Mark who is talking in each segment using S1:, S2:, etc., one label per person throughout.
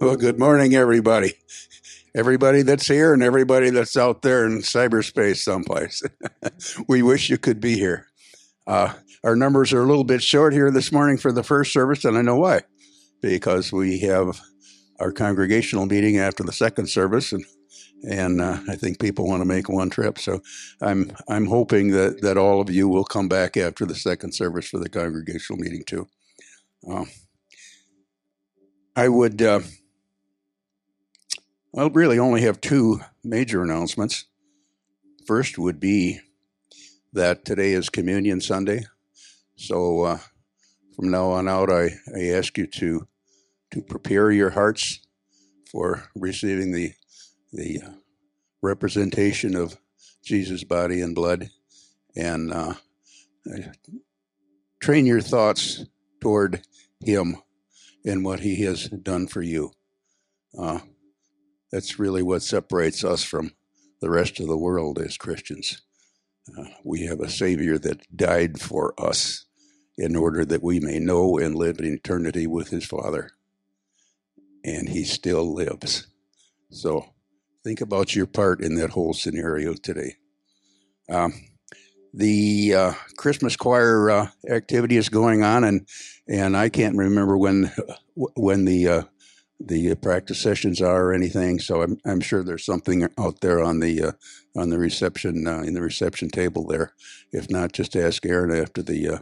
S1: Well, good morning, everybody. Everybody that's here and everybody that's out there in cyberspace someplace. we wish you could be here. Uh, our numbers are a little bit short here this morning for the first service, and I know why. Because we have our congregational meeting after the second service, and and uh, I think people want to make one trip. So I'm I'm hoping that that all of you will come back after the second service for the congregational meeting too. Uh, I would. Uh, I'll really only have two major announcements. First would be that today is Communion Sunday, so uh, from now on out, I, I ask you to to prepare your hearts for receiving the the uh, representation of Jesus' body and blood, and uh, train your thoughts toward Him and what He has done for you. Uh, that's really what separates us from the rest of the world as Christians. Uh, we have a Savior that died for us in order that we may know and live in eternity with His Father. And He still lives. So think about your part in that whole scenario today. Um, the uh, Christmas choir uh, activity is going on, and and I can't remember when when the uh, the practice sessions are or anything. So I'm I'm sure there's something out there on the uh, on the reception uh, in the reception table there. If not, just ask Aaron after the uh,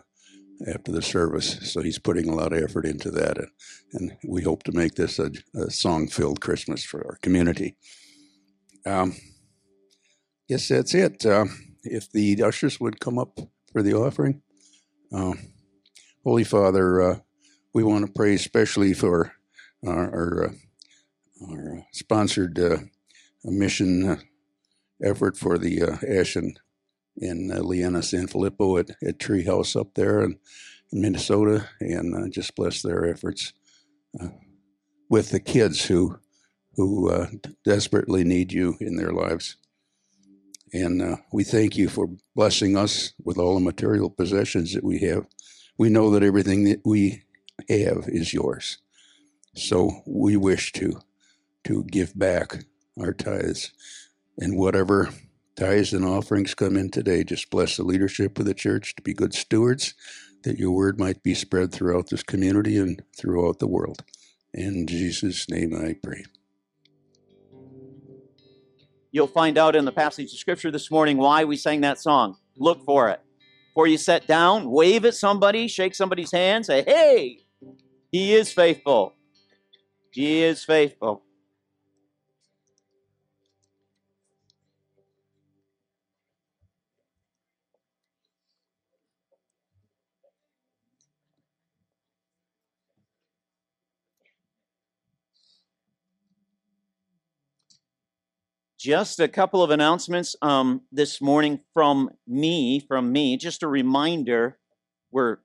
S1: after the service. So he's putting a lot of effort into that, and, and we hope to make this a, a song filled Christmas for our community. Um, yes, that's it. Uh, if the ushers would come up for the offering. Uh, Holy Father, uh, we want to pray especially for our, our, uh, uh, sponsored uh, mission effort for the Ashen in uh, Leanna San Filippo at, at Treehouse up there in, in Minnesota, and just bless their efforts with the kids who who uh, desperately need you in their lives. And uh, we thank you for blessing us with all the material possessions that we have. We know that everything that we have is yours. So we wish to to give back our tithes and whatever tithes and offerings come in today. Just bless the leadership of the church to be good stewards, that your word might be spread throughout this community and throughout the world. In Jesus' name I pray.
S2: You'll find out in the passage of scripture this morning why we sang that song. Look for it. Before you sit down, wave at somebody, shake somebody's hand, say, Hey, he is faithful. He is faithful. just a couple of announcements um, this morning from me. From me, just a reminder: we're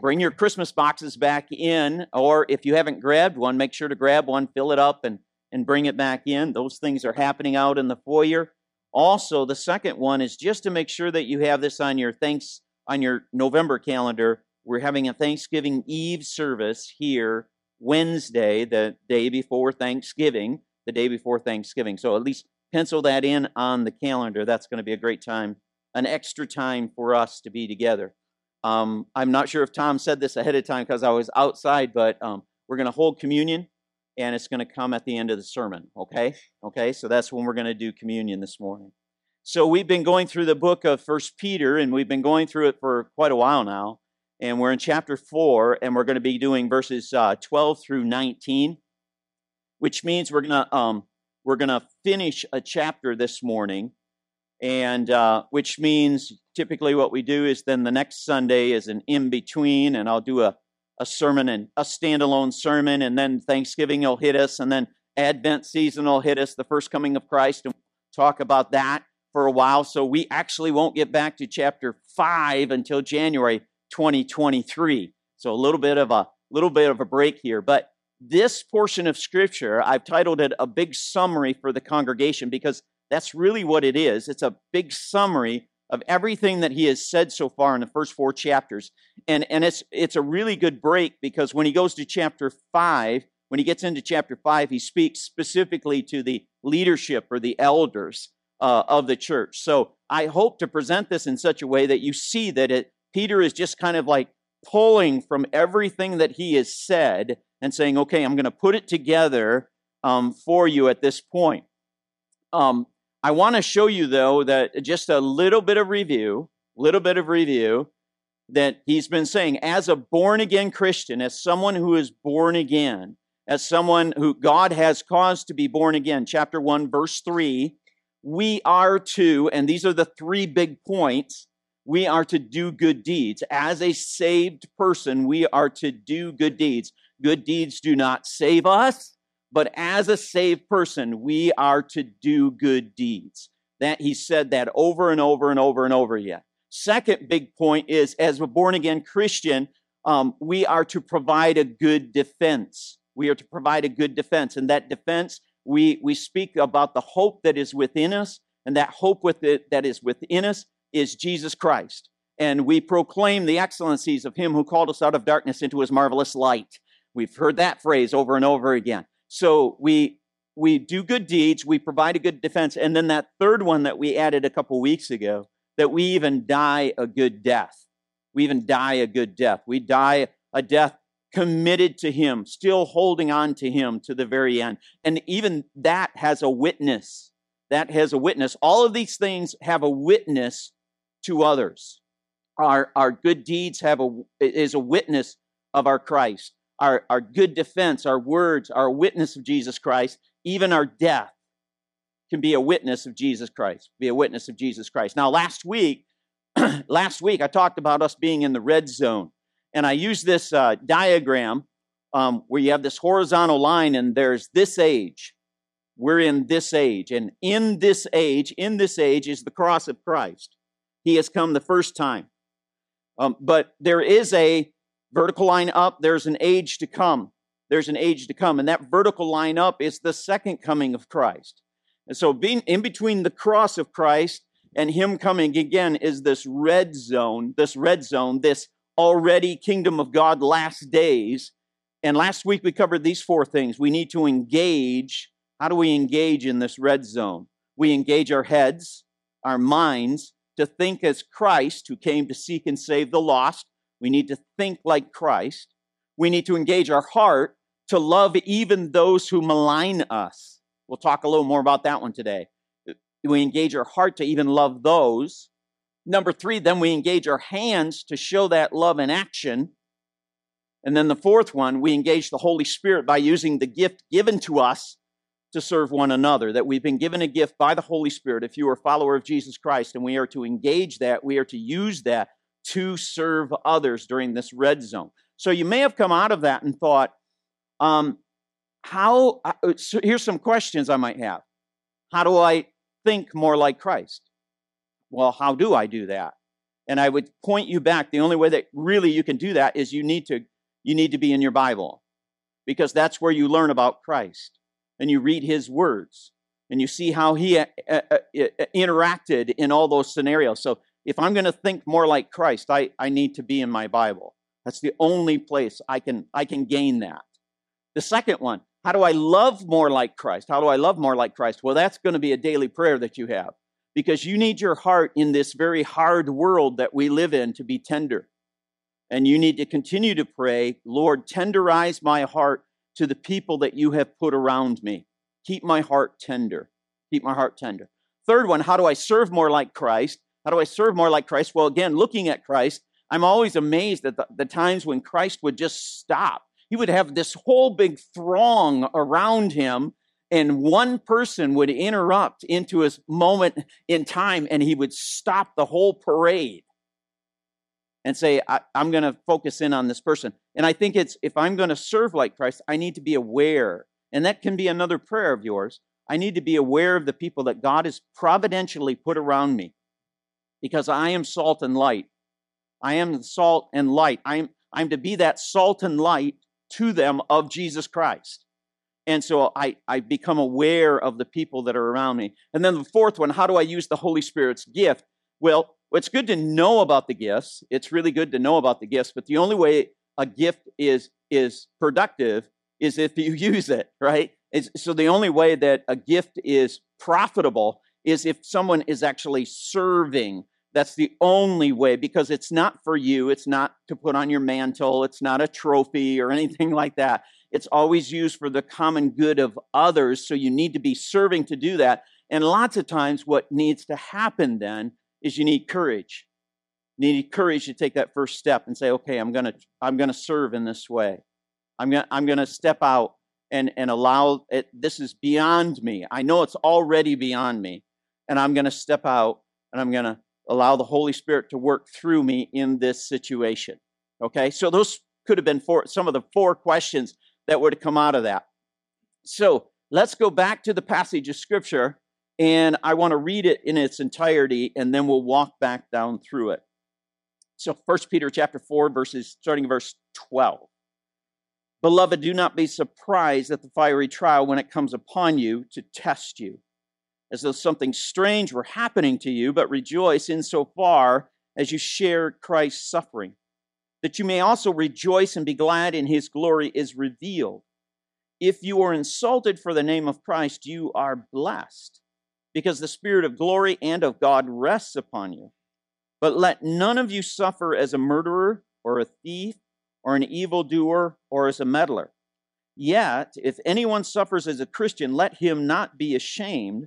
S2: bring your Christmas boxes back in, or if you haven't grabbed one, make sure to grab one, fill it up, and and bring it back in. Those things are happening out in the foyer. Also, the second one is just to make sure that you have this on your thanks on your November calendar. We're having a Thanksgiving Eve service here Wednesday, the day before Thanksgiving, the day before Thanksgiving. So at least pencil that in on the calendar. That's going to be a great time, an extra time for us to be together. Um, I'm not sure if Tom said this ahead of time because I was outside, but um, we're going to hold communion and it's going to come at the end of the sermon. Okay? Okay, so that's when we're going to do communion this morning. So we've been going through the book of First Peter, and we've been going through it for quite a while now. And we're in chapter 4, and we're going to be doing verses uh, 12 through 19, which means we're going to um, we're going to finish a chapter this morning, and uh, which means typically what we do is then the next Sunday is an in between, and I'll do a, a sermon and a standalone sermon, and then Thanksgiving will hit us, and then Advent season will hit us, the first coming of Christ, and talk about that for a while. So we actually won't get back to chapter five until January 2023. So a little bit of a little bit of a break here, but this portion of scripture, I've titled it a big summary for the congregation because that's really what it is. It's a big summary of everything that he has said so far in the first four chapters. And, and it's, it's a really good break because when he goes to chapter five, when he gets into chapter 5, he speaks specifically to the leadership or the elders uh, of the church. So I hope to present this in such a way that you see that it, Peter is just kind of like pulling from everything that he has said and saying, okay, I'm going to put it together um, for you at this point. Um, I want to show you, though, that just a little bit of review, little bit of review that he's been saying as a born again Christian, as someone who is born again, as someone who God has caused to be born again. Chapter 1, verse 3 we are to, and these are the three big points, we are to do good deeds. As a saved person, we are to do good deeds. Good deeds do not save us, but as a saved person, we are to do good deeds. That he said that over and over and over and over again. Second big point is as a born again Christian, um, we are to provide a good defense. We are to provide a good defense, and that defense we, we speak about the hope that is within us, and that hope with it, that is within us is Jesus Christ. And we proclaim the excellencies of Him who called us out of darkness into His marvelous light. We've heard that phrase over and over again. So we we do good deeds, we provide a good defense, and then that third one that we added a couple weeks ago, that we even die a good death. We even die a good death. We die a death committed to Him, still holding on to Him to the very end. And even that has a witness. That has a witness. All of these things have a witness to others. Our, our good deeds have a, is a witness of our Christ. Our, our good defense, our words, our witness of Jesus Christ, even our death can be a witness of Jesus Christ, be a witness of Jesus Christ. Now, last week, last week I talked about us being in the red zone. And I use this uh, diagram um, where you have this horizontal line, and there's this age. We're in this age. And in this age, in this age is the cross of Christ. He has come the first time. Um, but there is a vertical line up, there's an age to come. There's an age to come. And that vertical line up is the second coming of Christ. And so, being in between the cross of Christ and Him coming again is this red zone, this red zone, this already kingdom of God last days. And last week we covered these four things. We need to engage. How do we engage in this red zone? We engage our heads, our minds, to think as Christ, who came to seek and save the lost. We need to think like Christ. We need to engage our heart to love even those who malign us. We'll talk a little more about that one today. We engage our heart to even love those Number three, then we engage our hands to show that love in action. And then the fourth one, we engage the Holy Spirit by using the gift given to us to serve one another. That we've been given a gift by the Holy Spirit. If you are a follower of Jesus Christ, and we are to engage that, we are to use that to serve others during this red zone. So you may have come out of that and thought, um, how, uh, so here's some questions I might have. How do I think more like Christ? Well, how do I do that? And I would point you back. The only way that really you can do that is you need to you need to be in your Bible because that's where you learn about Christ and you read his words and you see how he uh, uh, uh, interacted in all those scenarios. So if I'm going to think more like Christ, I, I need to be in my Bible. That's the only place I can I can gain that. The second one, how do I love more like Christ? How do I love more like Christ? Well, that's going to be a daily prayer that you have because you need your heart in this very hard world that we live in to be tender. And you need to continue to pray, Lord, tenderize my heart to the people that you have put around me. Keep my heart tender. Keep my heart tender. Third one, how do I serve more like Christ? How do I serve more like Christ? Well, again, looking at Christ, I'm always amazed at the, the times when Christ would just stop. He would have this whole big throng around him and one person would interrupt into his moment in time and he would stop the whole parade and say I, am going to focus in on this person and i think it's if i'm going to serve like christ i need to be aware and that can be another prayer of yours i need to be aware of the people that god has providentially put around me because i am salt and light i am salt and light i'm i'm to be that salt and light to them of jesus christ and so I, I become aware of the people that are around me. And then the fourth one, how do I use the Holy Spirit's gift? Well, it's good to know about the gifts. It's really good to know about the gifts, but the only way a gift is, is productive is if you use it, right? It's, so the only way that a gift is profitable is if someone is actually serving. That's the only way because it's not for you. It's not to put on your mantle. It's not a trophy or anything like that. It's always used for the common good of others. So you need to be serving to do that. And lots of times, what needs to happen then is you need courage. You need courage to take that first step and say, okay, I'm going to I'm going to serve in this way. I'm gonna I'm going to step out and, and allow it. This is beyond me. I know it's already beyond me. And I'm going to step out and I'm going to allow the Holy Spirit to work through me in this situation. Okay, so those could have been four, some of the four questions that would have come out of that. So let's go back to the passage of Scripture, and I want to read it in its entirety, and then we'll walk back down through it. So, First Peter chapter 4, verses starting verse 12. Beloved, do not be surprised at the fiery trial when it comes upon you to test you, as though something strange were happening to you, but rejoice insofar as you share Christ's suffering, that you may also rejoice and be glad in his glory is revealed. If you are insulted for the name of Christ, you are blessed, because the Spirit of glory and of God rests upon you. But let none of you suffer as a murderer or a thief or an evildoer, or as a meddler. Yet, if anyone suffers as a Christian, let him not be ashamed,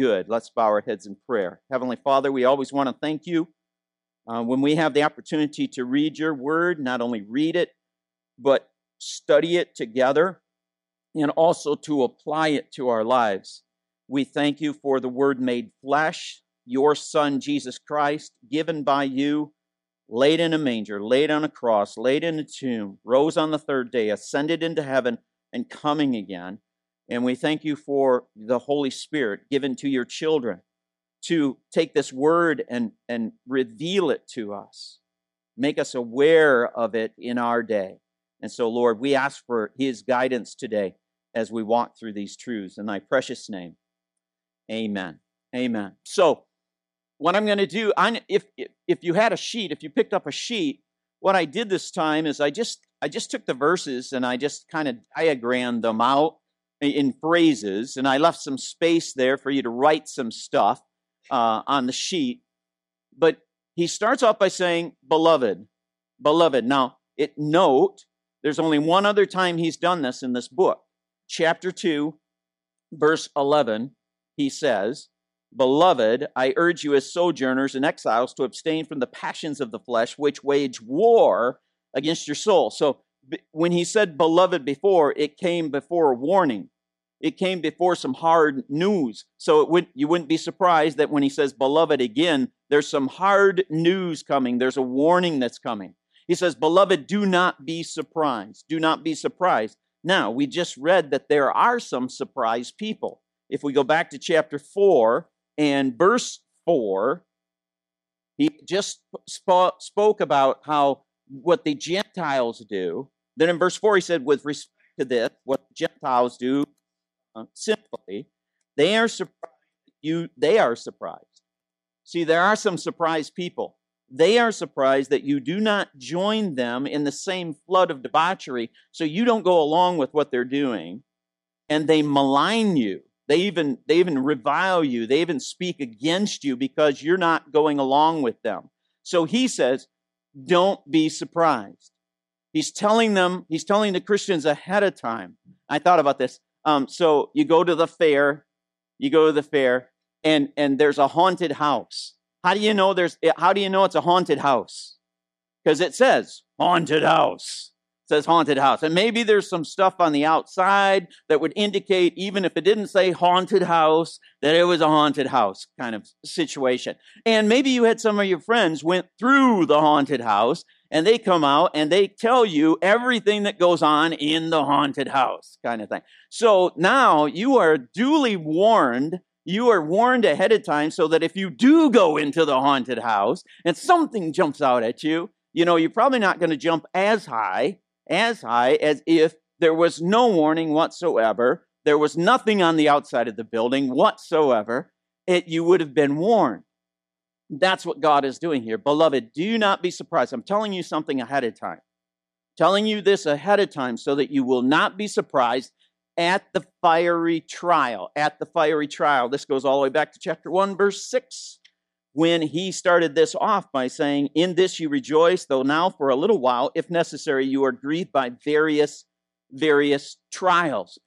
S2: good. Let's bow our heads in prayer. Heavenly Father, we always want to thank you uh, when we have the opportunity to read your word, not only read it, but study it together and also to apply it to our lives. We thank you for the word made flesh, your Son, Jesus Christ, given by you laid in a manger, laid on a cross, laid in a tomb, rose on the third day, ascended into heaven, and coming again. And we thank you for the Holy Spirit given to your children to take this word and, and reveal it to us, make us aware of it in our day. And so, Lord, we ask for his guidance today as we walk through these truths. In thy precious name, amen. Amen. So, what I'm going to do, I, if, if you had a sheet, if you picked up a sheet, what I did this time is I just I just took the verses and I just kind of diagrammed them out in phrases, and I left some space there for you to write some stuff uh, on the sheet. But he starts off by saying, "Beloved, beloved." Now, it note there's only one other time he's done this in this book, chapter two, verse eleven. He says, Beloved, I urge you as sojourners and exiles to abstain from the passions of the flesh, which wage war against your soul. So when he said beloved before, it came before a warning. It came before some hard news. So would, you wouldn't be surprised that when he says beloved again, there's some hard news coming. There's a warning that's coming. He says, Beloved, do not be surprised. Do not be surprised. Now, we just read that there are some surprised people. If we go back to chapter 4, and verse 4, he just sp- spoke about how what the Gentiles do. Then in verse 4, he said, with respect to this, what the Gentiles do uh, simply, they are surprised. You, they are surprised. See, there are some surprised people. They are surprised that you do not join them in the same flood of debauchery, so you don't go along with what they're doing, and they malign you. They even, they even revile you. They even speak against you because you're not going along with them. So he says, don't be surprised. He's telling them, he's telling the Christians ahead of time. I thought about this. Um, so you go to the fair, you go to the fair, and, and there's a haunted house. How do you know there's, how do you know it's a haunted house? Because it says haunted house says haunted house. And maybe there's some stuff on the outside that would indicate, even if it didn't say haunted house, that it was a haunted house kind of situation. And maybe you had some of your friends went through the haunted house and they come out and they tell you everything that goes on in the haunted house, kind of thing. So now you are duly warned. You are warned ahead of time so that if you do go into the haunted house and something jumps out at you, you know, you're probably not going to jump as high, as high as if there was no warning whatsoever. There was nothing on the outside of the building whatsoever. It, you would have been warned. That's what God is doing here. Beloved, do not be surprised. I'm telling you something ahead of time. Telling you this ahead of time so that you will not be surprised at the fiery trial. At the fiery trial. This goes all the way back to chapter 1, verse 6, when he started this off by saying, In this you rejoice, though now for a little while, if necessary, you are grieved by various, various trials.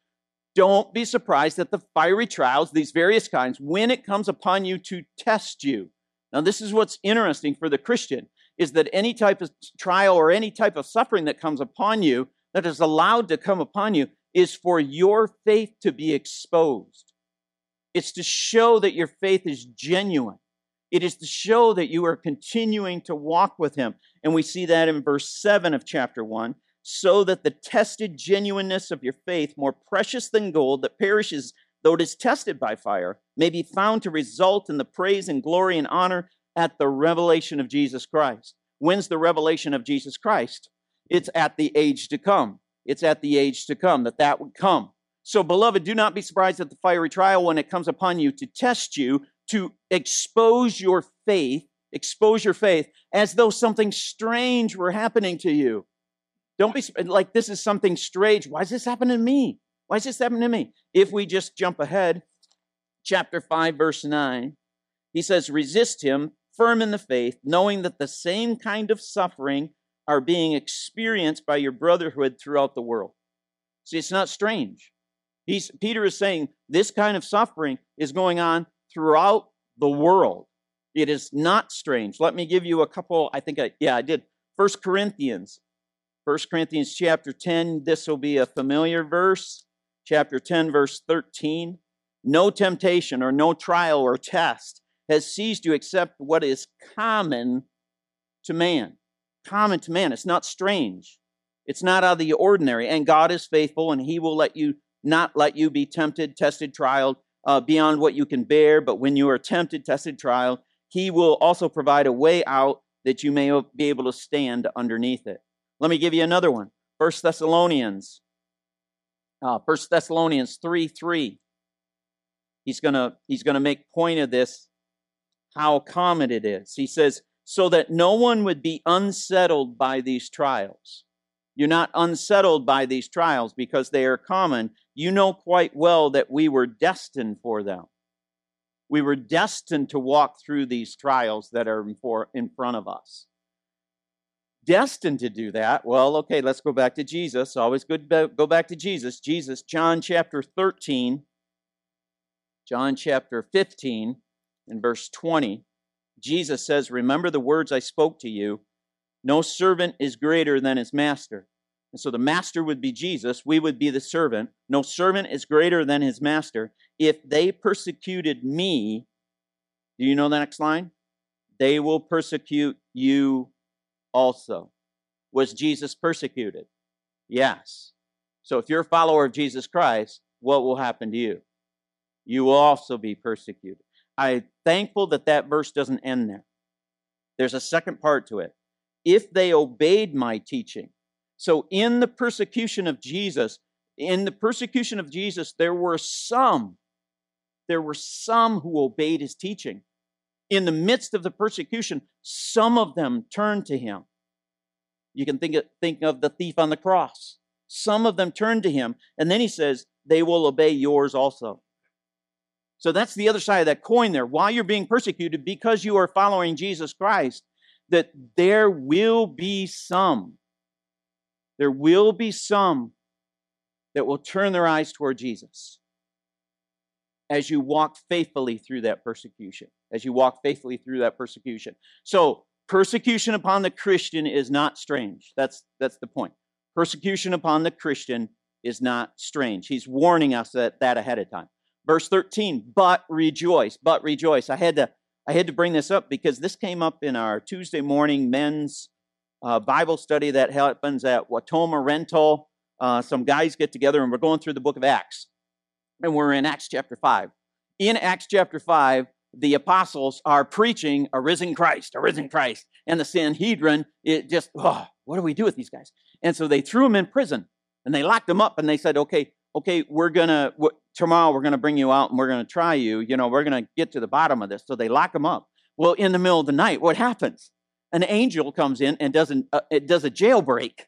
S2: Don't be surprised at the fiery trials, these various kinds, when it comes upon you to test you now, this is what's interesting for the Christian is that any type of trial or any type of suffering that comes upon you, that is allowed to come upon you, is for your faith to be exposed. It's to show that your faith is genuine. It is to show that you are continuing to walk with Him. And we see that in verse 7 of chapter 1 so that the tested genuineness of your faith, more precious than gold that perishes though it is tested by fire, may be found to result in the praise and glory and honor at the revelation of Jesus Christ. When's the revelation of Jesus Christ? It's at the age to come. It's at the age to come that that would come. So, beloved, do not be surprised at the fiery trial when it comes upon you to test you, to expose your faith, expose your faith as though something strange were happening to you. Don't be like this is something strange. Why is this happening to me? Why is this happening to me? If we just jump ahead, chapter 5, verse 9, he says, Resist him, firm in the faith, knowing that the same kind of suffering are being experienced by your brotherhood throughout the world. See, it's not strange. He's, Peter is saying this kind of suffering is going on throughout the world. It is not strange. Let me give you a couple, I think I, yeah, I did. First Corinthians. First Corinthians chapter 10. This will be a familiar verse chapter 10, verse 13. No temptation or no trial or test has seized you except what is common to man. Common to man. It's not strange. It's not out of the ordinary. And God is faithful, and He will let you not let you be tempted, tested, trialed uh, beyond what you can bear. But when you are tempted, tested, trialed, He will also provide a way out that you may be able to stand underneath it. Let me give you another one. First Thessalonians uh, 1 Thessalonians 3 3. He's gonna he's gonna make point of this, how common it is. He says, so that no one would be unsettled by these trials. You're not unsettled by these trials because they are common. You know quite well that we were destined for them. We were destined to walk through these trials that are in front of us destined to do that. Well, okay, let's go back to Jesus. Always good to go back to Jesus. Jesus, John chapter 13, John chapter 15, and verse 20. Jesus says, Remember the words I spoke to you. No servant is greater than his master. And so the master would be Jesus. We would be the servant. No servant is greater than his master. If they persecuted me, do you know the next line? They will persecute you also. Was Jesus persecuted? Yes. So if you're a follower of Jesus Christ, what will happen to you? You will also be persecuted. I'm thankful that that verse doesn't end there. There's a second part to it. If they obeyed my teaching. So in the persecution of Jesus, in the persecution of Jesus, there were some, there were some who obeyed his teaching in the midst of the persecution, some of them turned to him. You can think of, think of the thief on the cross. Some of them turned to him, and then he says, They will obey yours also. So that's the other side of that coin there. While you're being persecuted because you are following Jesus Christ, that there will be some, there will be some that will turn their eyes toward Jesus as you walk faithfully through that persecution as you walk faithfully through that persecution. So, persecution upon the Christian is not strange. That's, that's the point. Persecution upon the Christian is not strange. He's warning us that, that ahead of time. Verse 13, but rejoice, but rejoice. I had to, I had to bring this up because this came up in our Tuesday morning men's uh, Bible study that happens at Wautoma Rental. Uh, some guys get together and we're going through the book of Acts. And we're in Acts chapter 5. In Acts chapter 5, the apostles are preaching a risen Christ, a risen Christ. And the Sanhedrin, it just, oh, what do we do with these guys? And so they threw them in prison and they locked them up and they said, okay, okay, we're gonna, tomorrow we're gonna bring you out and we're gonna try you. You know, we're gonna get to the bottom of this. So they lock them up. Well, in the middle of the night, what happens? An angel comes in and does, an, uh, it does a jailbreak.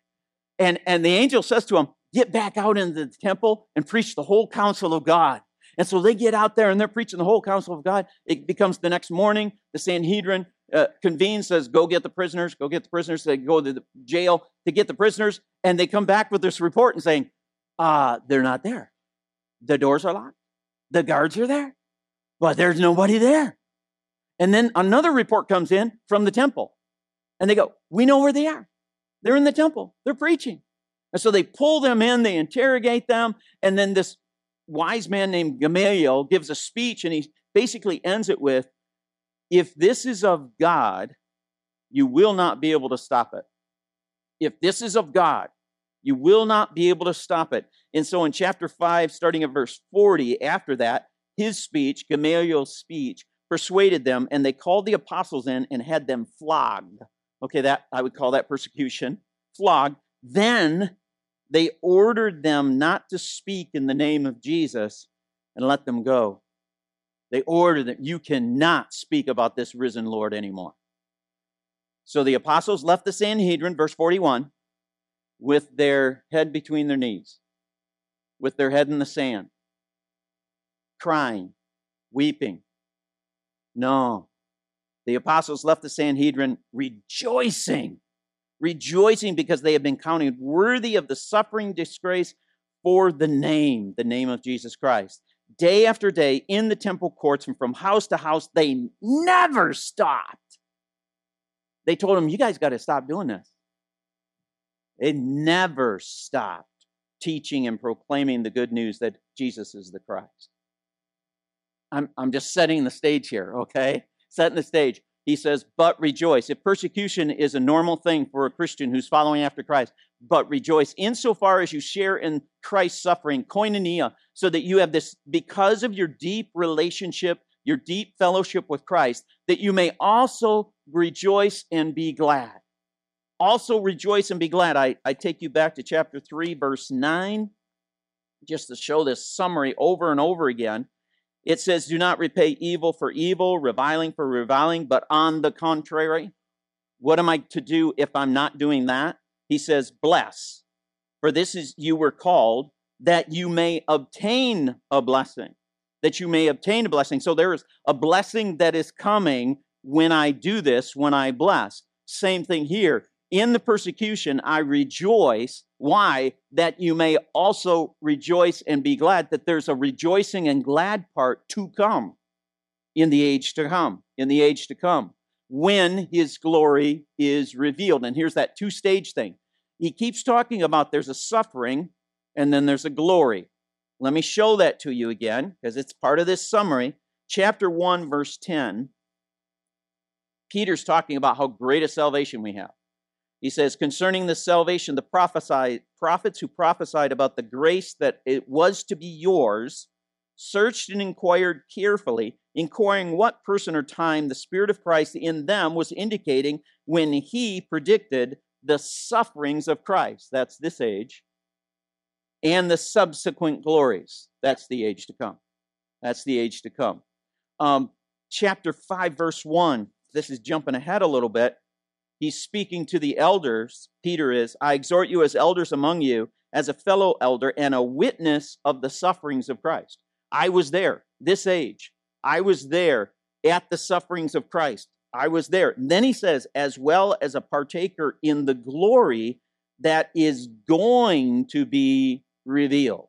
S2: And, and the angel says to him, get back out into the temple and preach the whole counsel of God. And so they get out there and they're preaching the whole counsel of God. It becomes the next morning. The Sanhedrin uh, convenes, says, Go get the prisoners, go get the prisoners. They go to the jail to get the prisoners. And they come back with this report and saying, uh, They're not there. The doors are locked. The guards are there, but there's nobody there. And then another report comes in from the temple. And they go, We know where they are. They're in the temple, they're preaching. And so they pull them in, they interrogate them, and then this wise man named Gamaliel gives a speech and he basically ends it with If this is of God, you will not be able to stop it. If this is of God, you will not be able to stop it. And so in chapter 5, starting at verse 40, after that, his speech, Gamaliel's speech, persuaded them, and they called the apostles in and had them flogged. Okay, that I would call that persecution. Flogged. Then they ordered them not to speak in the name of Jesus and let them go. They ordered that you cannot speak about this risen Lord anymore. So the apostles left the Sanhedrin, verse 41, with their head between their knees, with their head in the sand, crying, weeping. No. The apostles left the Sanhedrin rejoicing rejoicing because they have been counted worthy of the suffering disgrace for the name, the name of Jesus Christ. Day after day in the temple courts and from house to house, they never stopped. They told him, You guys got to stop doing this. They never stopped teaching and proclaiming the good news that Jesus is the Christ. I'm, I'm just setting the stage here, okay? Setting the stage he says, but rejoice. If persecution is a normal thing for a Christian who's following after Christ, but rejoice insofar as you share in Christ's suffering, koinonia, so that you have this, because of your deep relationship, your deep fellowship with Christ, that you may also rejoice and be glad. Also rejoice and be glad. I, I take you back to chapter 3, verse 9, just to show this summary over and over again. It says, Do not repay evil for evil, reviling for reviling, but on the contrary, what am I to do if I'm not doing that? He says, Bless, for this is you were called that you may obtain a blessing. That you may obtain a blessing. So there is a blessing that is coming when I do this, when I bless. Same thing here in the persecution I rejoice. Why? That you may also rejoice and be glad, that there's a rejoicing and glad part to come in the age to come, in the age to come, when his glory is revealed. And here's that two stage thing. He keeps talking about there's a suffering and then there's a glory. Let me show that to you again because it's part of this summary. Chapter 1, verse 10. Peter's talking about how great a salvation we have. He says, concerning the salvation, the prophets who prophesied about the grace that it was to be yours searched and inquired carefully, inquiring what person or time the Spirit of Christ in them was indicating when he predicted the sufferings of Christ. That's this age. And the subsequent glories. That's the age to come. That's the age to come. Um, chapter 5, verse 1. This is jumping ahead a little bit he's speaking to the elders, Peter is, I exhort you as elders among you, as a fellow elder and a witness of the sufferings of Christ. I was there, this age. I was there at the sufferings of Christ. I was there. And then he says, as well as a partaker in the glory that is going to be revealed.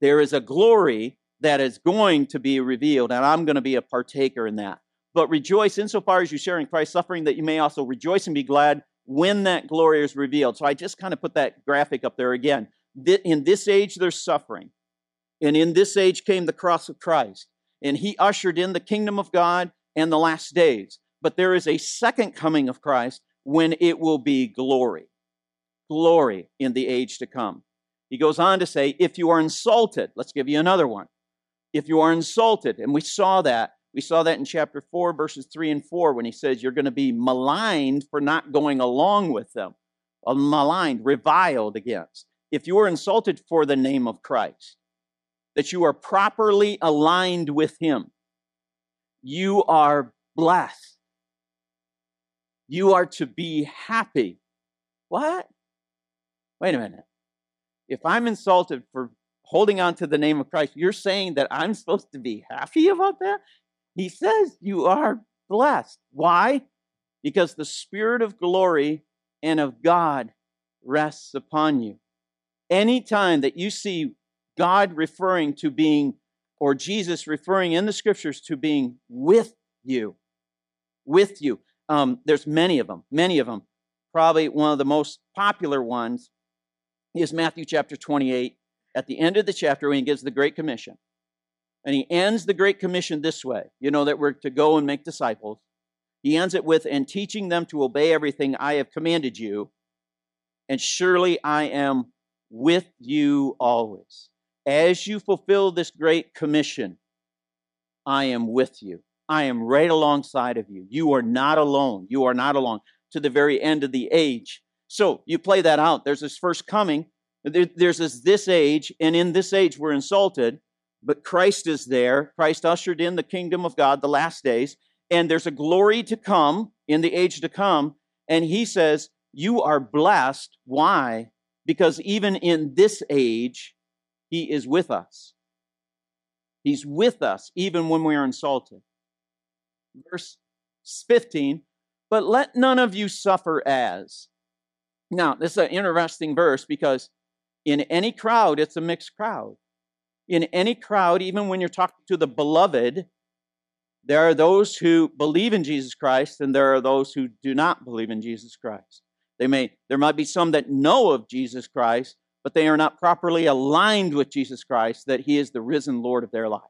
S2: There is a glory that is going to be revealed, and I'm going to be a partaker in that but rejoice insofar as you share in Christ's suffering, that you may also rejoice and be glad when that glory is revealed. So I just kind of put that graphic up there again. In this age, there's suffering. And in this age came the cross of Christ. And he ushered in the kingdom of God and the last days. But there is a second coming of Christ when it will be glory. Glory in the age to come. He goes on to say, if you are insulted, let's give you another one. If you are insulted, and we saw that, we saw that in chapter 4, verses 3 and 4, when he says you're going to be maligned for not going along with them, uh, maligned, reviled against. If you are insulted for the name of Christ, that you are properly aligned with him, you are blessed. You are to be happy. What? Wait a minute. If I'm insulted for holding on to the name of Christ, you're saying that I'm supposed to be happy about that? He says you are blessed. Why? Because the Spirit of glory and of God rests upon you. Anytime that you see God referring to being, or Jesus referring in the scriptures to being with you, with you, um, there's many of them, many of them. Probably one of the most popular ones is Matthew chapter 28, at the end of the chapter when he gives the Great Commission. And he ends the Great Commission this way you know, that we're to go and make disciples. He ends it with, and teaching them to obey everything I have commanded you, and surely I am with you always. As you fulfill this great commission, I am with you. I am right alongside of you. You are not alone. You are not alone to the very end of the age. So you play that out. There's this first coming, there's this, this age, and in this age we're insulted, but Christ is there. Christ ushered in the kingdom of God, the last days, and there's a glory to come in the age to come. And he says, You are blessed. Why? Because even in this age, he is with us. He's with us even when we are insulted. Verse 15, but let none of you suffer as. Now, this is an interesting verse because in any crowd, it's a mixed crowd. In any crowd, even when you're talking to the beloved, there are those who believe in Jesus Christ and there are those who do not believe in Jesus Christ. They may, there might be some that know of Jesus Christ, but they are not properly aligned with Jesus Christ, that he is the risen Lord of their life.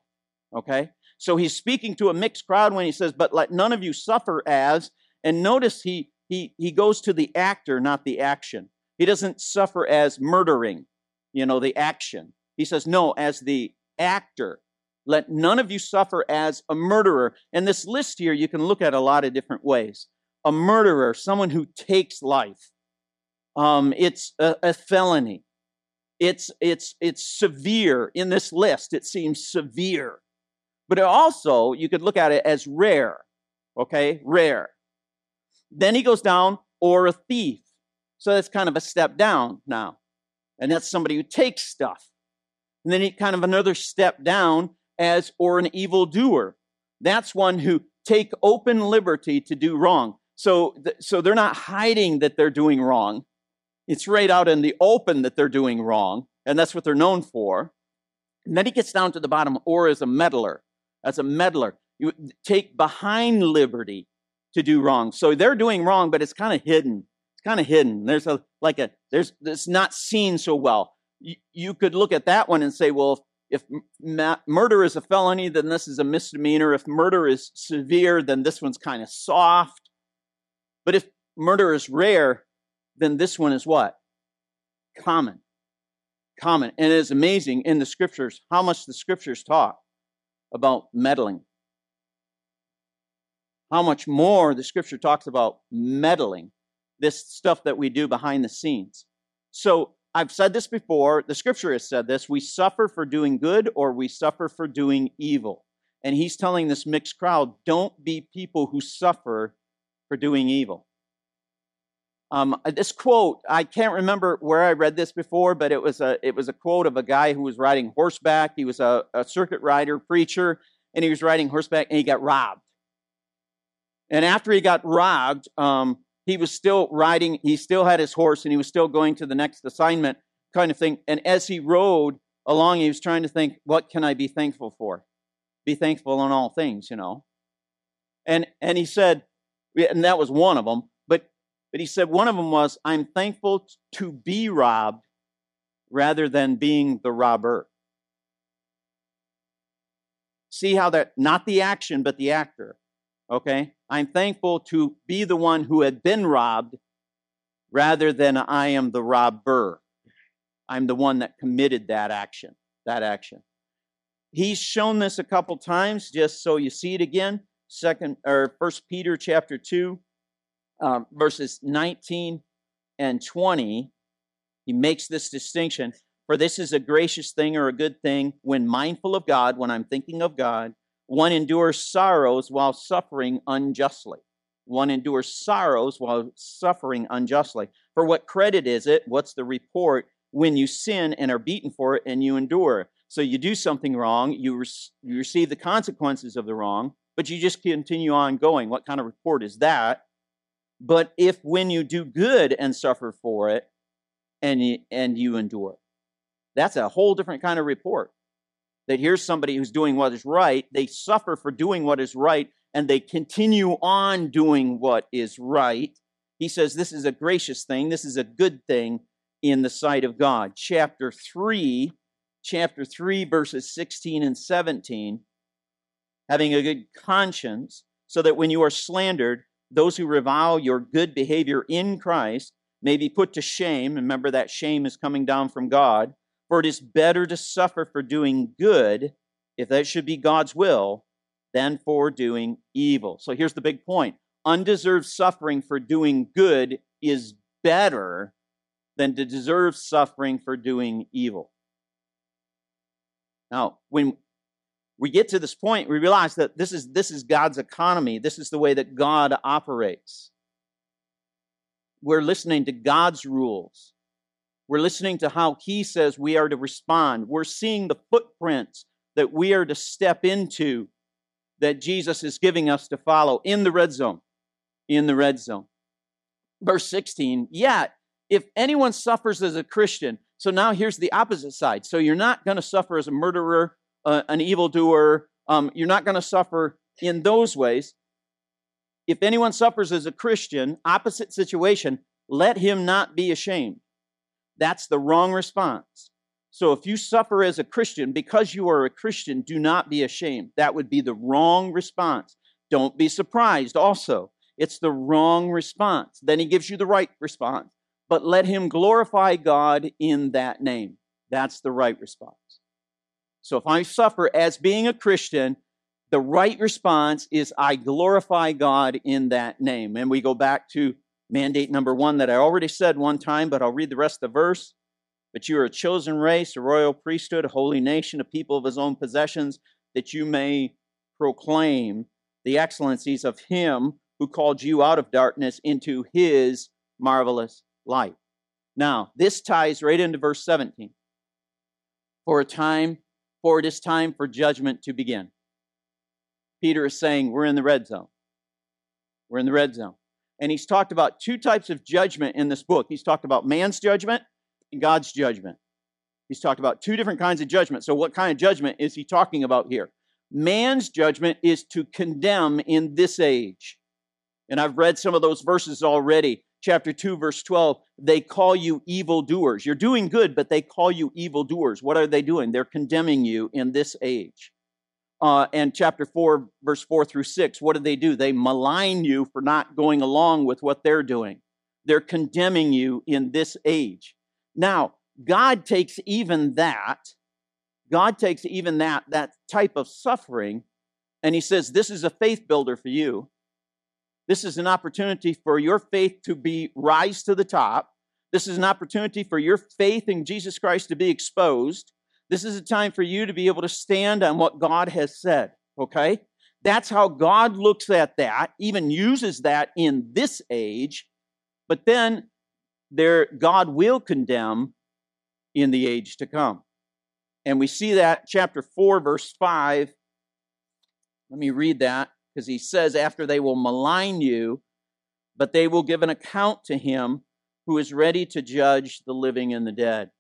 S2: Okay? So he's speaking to a mixed crowd when he says, But let none of you suffer as, and notice he he he goes to the actor, not the action. He doesn't suffer as murdering, you know, the action. He says, No, as the actor. Let none of you suffer as a murderer. And this list here you can look at a lot of different ways. A murderer, someone who takes life. Um, it's a, a felony. It's, it's, it's severe in this list. It seems severe. But also, you could look at it as rare. Okay, rare. Then he goes down, or a thief. So that's kind of a step down now. And that's somebody who takes stuff. And then he kind of another step down as, or an evildoer. That's one who take open liberty to do wrong. So, so they're not hiding that they're doing wrong. It's right out in the open that they're doing wrong, and that's what they're known for. And then he gets down to the bottom, or as a meddler. As a meddler, you take behind liberty to do wrong. So they're doing wrong, but it's kind of hidden. It's kind of hidden. There's a like a there's it's not seen so well. You, could look at that one and say, well, if, if ma- murder is a felony, then this is a misdemeanor. If murder is severe, then this one's kind of soft. But if murder is rare, then this one is what? Common. Common. And it is amazing in the scriptures how much the scriptures talk about meddling. How much more the scripture talks about meddling, this stuff that we do behind the scenes. So I've said this before, the scripture has said this we suffer for doing good or we suffer for doing evil. And he's telling this mixed crowd don't be people who suffer for doing evil. Um, this quote, I can't remember where I read this before, but it was a it was a quote of a guy who was riding horseback. He was a, a circuit rider, preacher, and he was riding horseback, and he got robbed. And after he got robbed, um, he was still riding. He still had his horse, and he was still going to the next assignment, kind of thing. And as he rode along, he was trying to think, "What can I be thankful for? Be thankful in all things," you know. And and he said, and that was one of them. But but he said one of them was, I'm thankful to be robbed rather than being the robber. See how that, not the action, but the actor. Okay? I'm thankful to be the one who had been robbed rather than I am the robber. I'm the one that committed that action, that action. He's shown this a couple times just so you see it again. Second or First Peter chapter two, um, verses 19 and 20. He makes this distinction. For this is a gracious thing or a good thing when mindful of God, when I'm thinking of God, one endures sorrows while suffering unjustly. One endures sorrows while suffering unjustly. For what credit is it? What's the report when you sin and are beaten for it and you endure? So you do something wrong, you, re- you receive the consequences of the wrong, but you just continue on going. What kind of report is that? But if when you do good and suffer for it and you, and you endure, that's a whole different kind of report. That here's somebody who's doing what is right, they suffer for doing what is right, and they continue on doing what is right. He says this is a gracious thing, this is a good thing in the sight of God. Chapter 3, chapter 3, verses 16 and 17. Having a good conscience, so that when you are slandered, those who revile your good behavior in Christ may be put to shame. Remember that shame is coming down from God. For it is better to suffer for doing good, if that should be God's will, than for doing evil. So here's the big point undeserved suffering for doing good is better than to deserve suffering for doing evil. Now, when we get to this point, we realize that this is, this is God's economy. This is the way that God operates. We're listening to God's rules. We're listening to how He says we are to respond. We're seeing the footprints that we are to step into that Jesus is giving us to follow in the red zone. In the red zone. Verse 16, yet, if anyone suffers as a Christian, so now here's the opposite side. So you're not going to suffer as a murderer, uh, an evildoer. Um, you're not going to suffer in those ways. If anyone suffers as a Christian, opposite situation, let him not be ashamed. That's the wrong response. So if you suffer as a Christian, because you are a Christian, do not be ashamed. That would be the wrong response. Don't be surprised also. It's the wrong response. Then he gives you the right response. But let him glorify God in that name. That's the right response. So if I suffer as being a Christian, the right response is I glorify God in that name. And we go back to mandate number one that I already said one time, but I'll read the rest of the verse. But you are a chosen race, a royal priesthood, a holy nation, a people of his own possessions, that you may proclaim the excellencies of him who called you out of darkness into his marvelous light. Now, this ties right into verse 17. For a time, for it is time for judgment to begin. Peter is saying, We're in the red zone. We're in the red zone. And he's talked about two types of judgment in this book. He's talked about man's judgment and God's judgment. He's talked about two different kinds of judgment. So, what kind of judgment is he talking about here? Man's judgment is to condemn in this age. And I've read some of those verses already. Chapter 2, verse 12, they call you evildoers. You're doing good, but they call you evildoers. What are they doing? They're condemning you in this age uh, and chapter 4, verse 4 through 6, what do they do? They malign you for not going along with what they're doing. They're condemning you in this age. Now, God takes even that, God takes even that, that type of suffering, and He says, This is a faith builder for you. This is an opportunity for your faith to be rise to the top. This is an opportunity for your faith in Jesus Christ to be exposed. This is a time for you to be able to stand on what God has said, okay? That's how God looks at that, even uses that in this age, but then there God will condemn in the age to come. And we see that chapter 4 verse 5. Let me read that because he says after they will malign you, but they will give an account to him who is ready to judge the living and the dead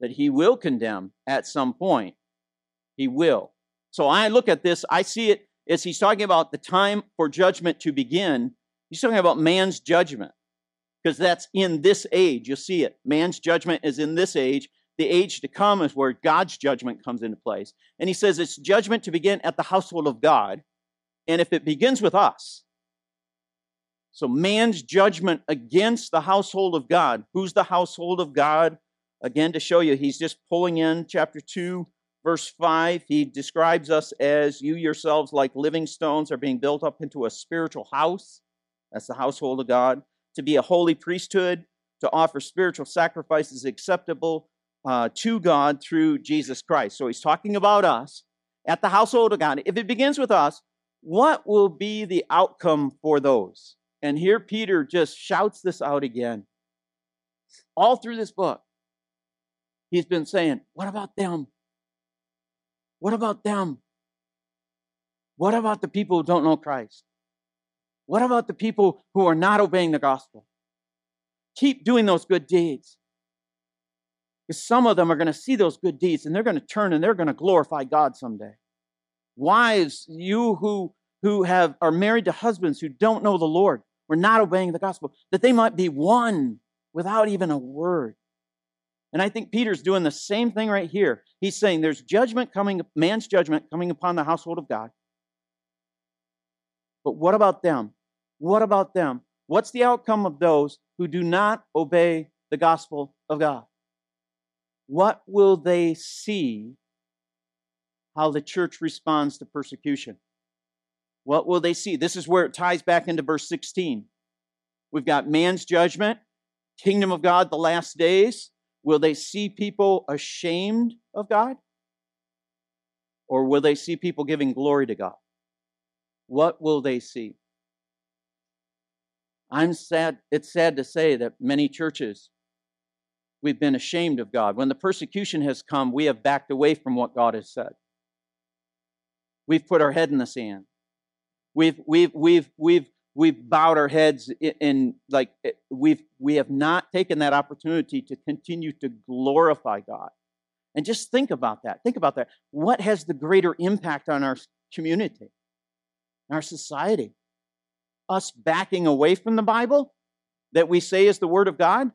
S2: that he will condemn at some point. He will. So I look at this, I see it as he's talking about the time for judgment to begin. He's talking about man's judgment because that's in this age. You'll see it. Man's judgment is in this age. The age to come is where God's judgment comes into place. And he says it's judgment to begin at the household of God. And if it begins with us, so man's judgment against the household of God, who's the household of God? Again, to show you, he's just pulling in chapter 2, verse 5. He describes us as you yourselves, like living stones, are being built up into a spiritual house. That's the household of God. To be a holy priesthood, to offer spiritual sacrifices acceptable uh, to God through Jesus Christ. So he's talking about us at the household of God. If it begins with us, what will be the outcome for those? And here Peter just shouts this out again. All through this book, he's been saying, What about them? What about them? What about the people who don't know Christ? What about the people who are not obeying the gospel? Keep doing those good deeds. Because some of them are going to see those good deeds and they're going to turn and they're going to glorify God someday. Wives, you who, who have, are married to husbands who don't know the Lord, we're not obeying the gospel, that they might be won without even a word. And I think Peter's doing the same thing right here. He's saying there's judgment coming, man's judgment coming upon the household of God. But what about them? What about them? What's the outcome of those who do not obey the gospel of God? What will they see how the church responds to persecution? What will they see? This is where it ties back into verse 16. We've got man's judgment, kingdom of God, the last days. Will they see people ashamed of God? Or will they see people giving glory to God? What will they see? I'm sad, it's sad to say that many churches, we've been ashamed of God. When the persecution has come, we have backed away from what God has said. We've put our head in the sand. We've, we've, we've, we've, we've bowed our heads in, in like eh, we've we have not taken that opportunity to continue to glorify God. And just think about that. Think about that. What has the greater impact on our community, our society? Us backing away from the Bible that we say is the Word of God?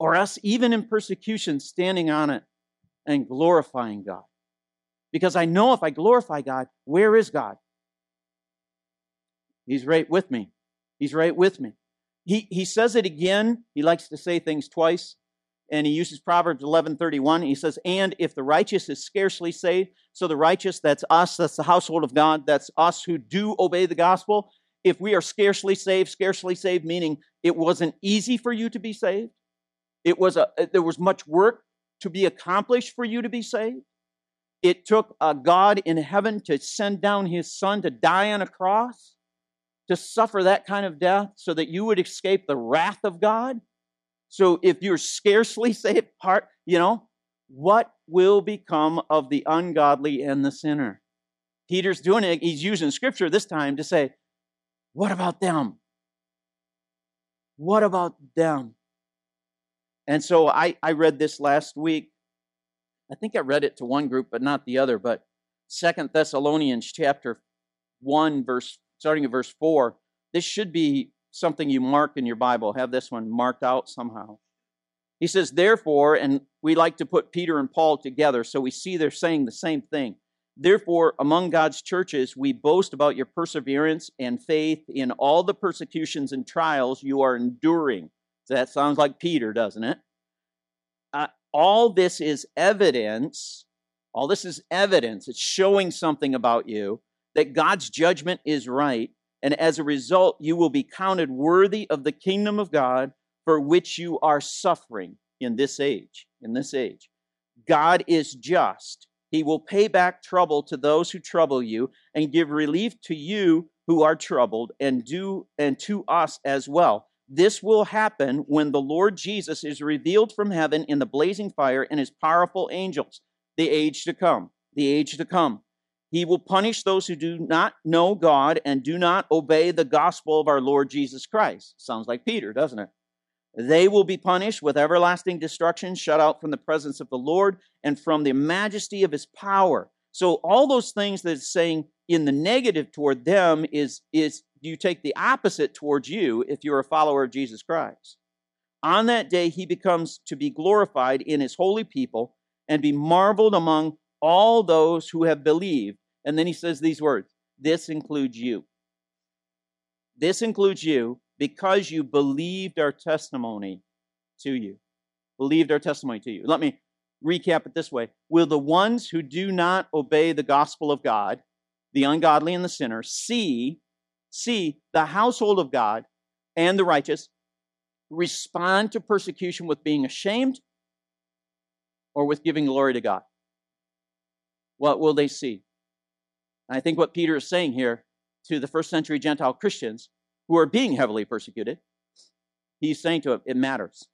S2: Or us, even in persecution, standing on it and glorifying God? Because I know if I glorify God, where is God? He's right with me. He's right with me. He, he says it again. He likes to say things twice. And he uses Proverbs 11:31. He says, "And if the righteous is scarcely saved, so the righteous, that's us, that's the household of God, that's us who do obey the gospel. If we are scarcely saved, scarcely saved meaning it wasn't easy for you to be saved. It was a there was much work to be accomplished for you to be saved. It took a God in heaven to send down his son to die on a cross, to suffer that kind of death so that you would escape the wrath of God. So if you're scarcely saved, part, you know, what will become of the ungodly and the sinner? Peter's doing it, he's using scripture this time to say, what about them? What about them? And so I, I read this last week I think I read it to one group, but not the other. But Second Thessalonians chapter one, verse starting at verse four. This should be something you mark in your Bible. Have this one marked out somehow. He says, therefore, and we like to put Peter and Paul together, so we see they're saying the same thing. Therefore, among God's churches, we boast about your perseverance and faith in all the persecutions and trials you are enduring. So that sounds like Peter, doesn't it? Uh, all this is evidence, all this is evidence, it's showing something about you that God's judgment is right. And as a result, you will be counted worthy of the kingdom of God for which you are suffering in this age. In this age, God is just. He will pay back trouble to those who trouble you and give relief to you who are troubled and do and to us as well. This will happen when the Lord Jesus is revealed from heaven in the blazing fire and his powerful angels, the age to come. The age to come. He will punish those who do not know God and do not obey the gospel of our Lord Jesus Christ. Sounds like Peter, doesn't it? They will be punished with everlasting destruction, shut out from the presence of the Lord and from the majesty of his power. So all those things that it's saying in the negative toward them is, is you take the opposite towards you if you're a follower of Jesus Christ. On that day, he becomes to be glorified in his holy people and be marveled among all those who have believed. And then he says these words This includes you. This includes you because you believed our testimony to you. Believed our testimony to you. Let me recap it this way Will the ones who do not obey the gospel of God, the ungodly and the sinner, see, see the household of God and the righteous respond to persecution with being ashamed or with giving glory to God? What will they see? And I think what Peter is saying here to the first century Gentile Christians who are being heavily persecuted, he's saying to them, it matters.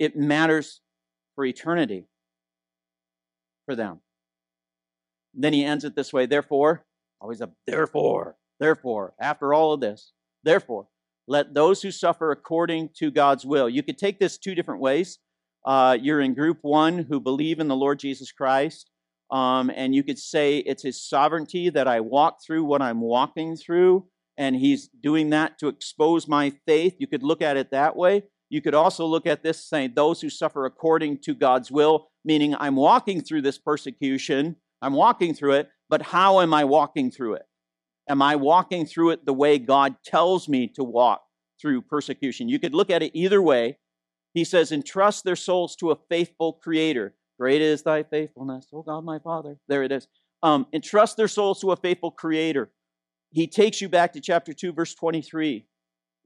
S2: It matters for eternity for them. Then he ends it this way therefore, always a therefore, therefore, after all of this, therefore, let those who suffer according to God's will. You could take this two different ways. Uh, you're in group one who believe in the Lord Jesus Christ, um, and you could say it's His sovereignty that I walk through what I'm walking through, and He's doing that to expose my faith. You could look at it that way. You could also look at this saying, those who suffer according to God's will, meaning I'm walking through this persecution, I'm walking through it, but how am I walking through it? Am I walking through it the way God tells me to walk through persecution? You could look at it either way. He says, entrust their souls to a faithful creator. Great is thy faithfulness, oh God, my Father. There it is. Um, entrust their souls to a faithful creator. He takes you back to chapter 2, verse 23.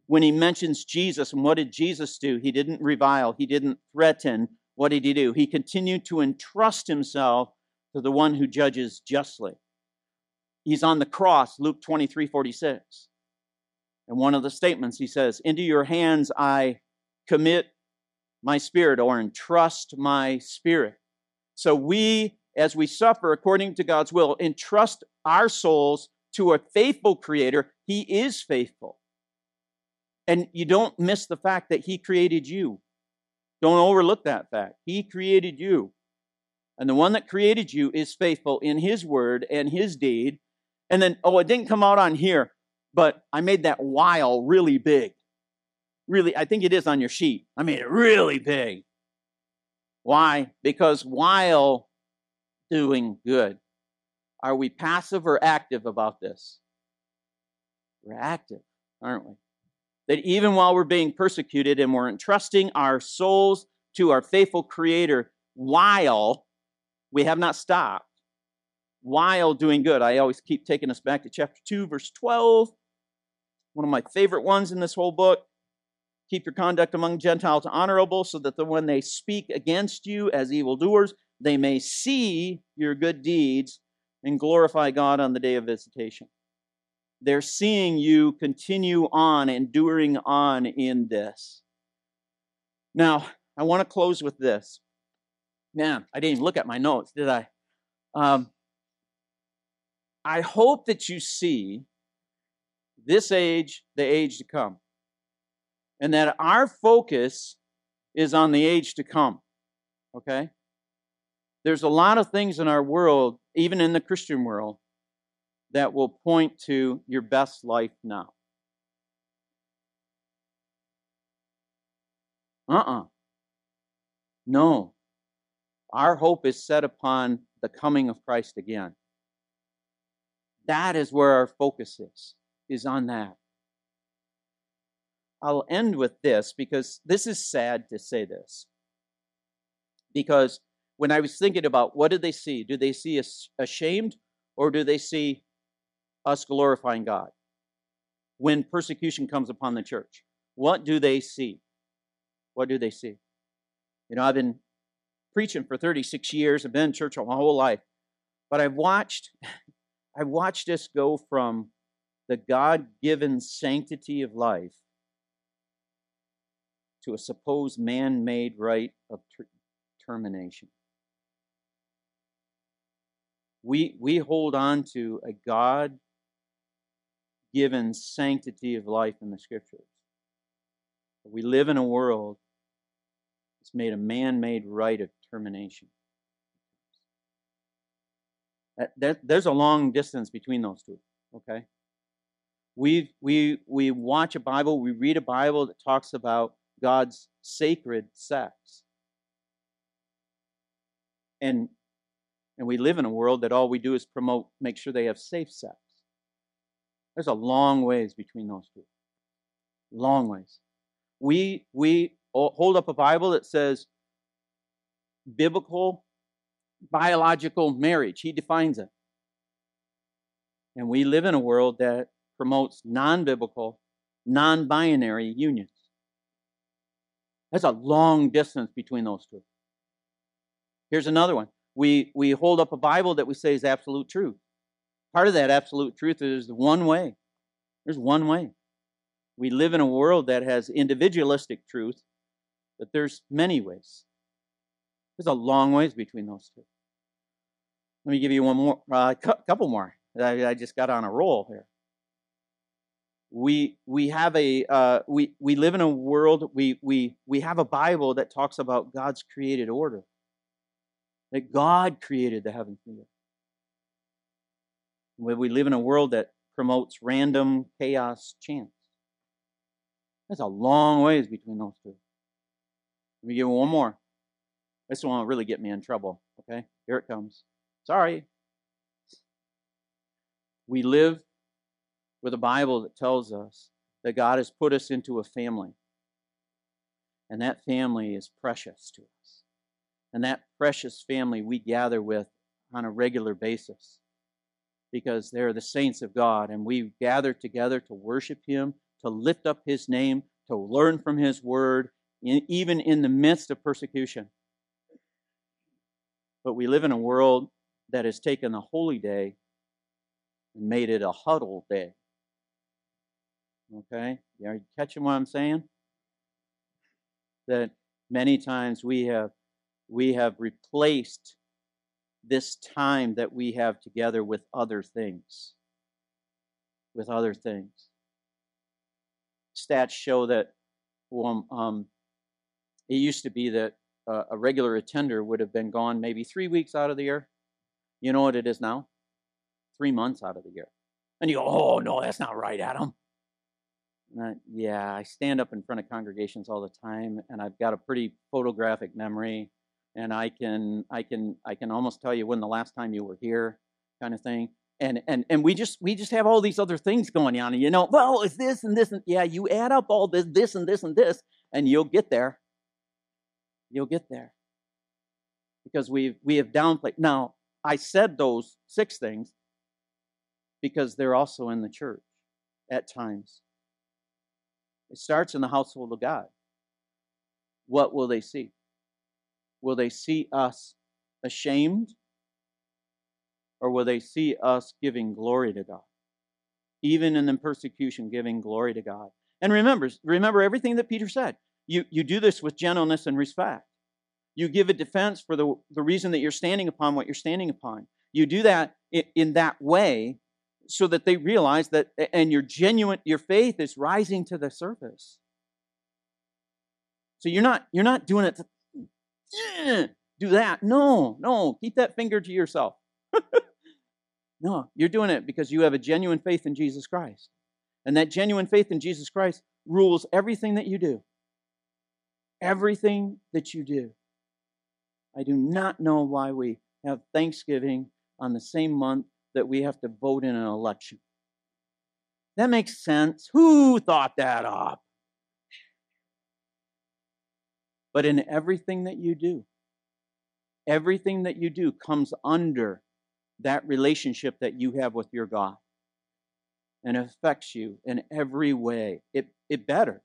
S2: When he mentions Jesus, and what did Jesus do? He didn't revile, he didn't threaten. What did he do? He continued to entrust himself to the one who judges justly. He's on the cross, Luke 23 46. And one of the statements he says, Into your hands I commit my spirit or entrust my spirit. So we, as we suffer according to God's will, entrust our souls to a faithful creator. He is faithful. And you don't miss the fact that he created you. Don't overlook that fact. He created you. And the one that created you is faithful in his word and his deed and then, oh, it didn't come out on here, but I made that while really big. Really, I think it is on your sheet. I made it really big. Why? Because while doing good, are we passive or active about this? We're active, aren't we? That even while we're being persecuted and we're entrusting our souls to our faithful Creator, while we have not stopped, while doing good. I always keep taking us back to chapter 2, verse 12. One of my favorite ones in this whole book. Keep your conduct among Gentiles honorable, so that when they speak against you as evildoers, they may see your good deeds and glorify God on the day of visitation. They're seeing you continue on, enduring on in this. Now, I want to close with this. Man, I didn't even look at my notes, did I? Um, I hope that you see this age, the age to come, and that our focus is on the age to come. Okay? There's a lot of things in our world, even in the Christian world, that will point to your best life now. Uh uh-uh. uh No. Our hope is set upon the coming of Christ again. That is where our focus is, is on that. I'll end with this because this is sad to say this. Because when I was thinking about what did they see? Do they see us ashamed or do they see us glorifying God? When persecution comes upon the church, what do they see? What do they see? You know, I've been preaching for 36 years, I've been in church all my whole life, but I've watched I've watched us go from the God given sanctity of life to a supposed man made right of ter- termination. We, we hold on to a God given sanctity of life in the scriptures. We live in a world that's made a man made right of termination. That, there's a long distance between those two. Okay, we we we watch a Bible, we read a Bible that talks about God's sacred sex, and And we live in a world that all we do is promote, make sure they have safe sex. There's a long ways between those two. Long ways. We, we hold up a Bible that says biblical biological marriage. He defines it. And we live in a world that promotes non biblical, non binary unions. There's a long distance between those two. Here's another one. We, we hold up a Bible that we say is absolute truth. Part of that absolute truth is one way. There's one way. We live in a world that has individualistic truth, but there's many ways. There's a long ways between those two. Let me give you one more, a uh, couple more. I, I, just got on a roll here. We we have a uh, we we live in a world. We we we have a Bible that talks about God's created order. That God created the heavens and the earth. We live in a world that promotes random chaos chance. There's a long ways between those two. Let me give one more. This one will really get me in trouble. Okay, here it comes. Sorry. We live with a Bible that tells us that God has put us into a family. And that family is precious to us. And that precious family we gather with on a regular basis because they're the saints of God. And we gather together to worship Him, to lift up His name, to learn from His word, even in the midst of persecution. But we live in a world that has taken the holy day and made it a huddle day. Okay? Are you catching what I'm saying? That many times we have we have replaced this time that we have together with other things. With other things. Stats show that well, um, it used to be that uh, a regular attender would have been gone maybe three weeks out of the year. You know what it is now? Three months out of the year. And you go, oh, no, that's not right, Adam. Uh, yeah, I stand up in front of congregations all the time, and I've got a pretty photographic memory, and I can, I can, I can almost tell you when the last time you were here, kind of thing. And and and we just we just have all these other things going on, and you know, well, it's this and this and yeah, you add up all this, this and this and this, and you'll get there. You'll get there because we we have downplayed. Now, I said those six things because they're also in the church at times. It starts in the household of God. What will they see? Will they see us ashamed? Or will they see us giving glory to God? Even in the persecution, giving glory to God. And remember, remember everything that Peter said. You, you do this with gentleness and respect. You give a defense for the, the reason that you're standing upon what you're standing upon. You do that in, in that way so that they realize that, and your genuine, your faith is rising to the surface. So you're not, you're not doing it to eh, do that. No, no, keep that finger to yourself. no, you're doing it because you have a genuine faith in Jesus Christ. And that genuine faith in Jesus Christ rules everything that you do. Everything that you do. I do not know why we have Thanksgiving on the same month that we have to vote in an election. That makes sense. Who thought that up? But in everything that you do, everything that you do comes under that relationship that you have with your God and affects you in every way. It, it better.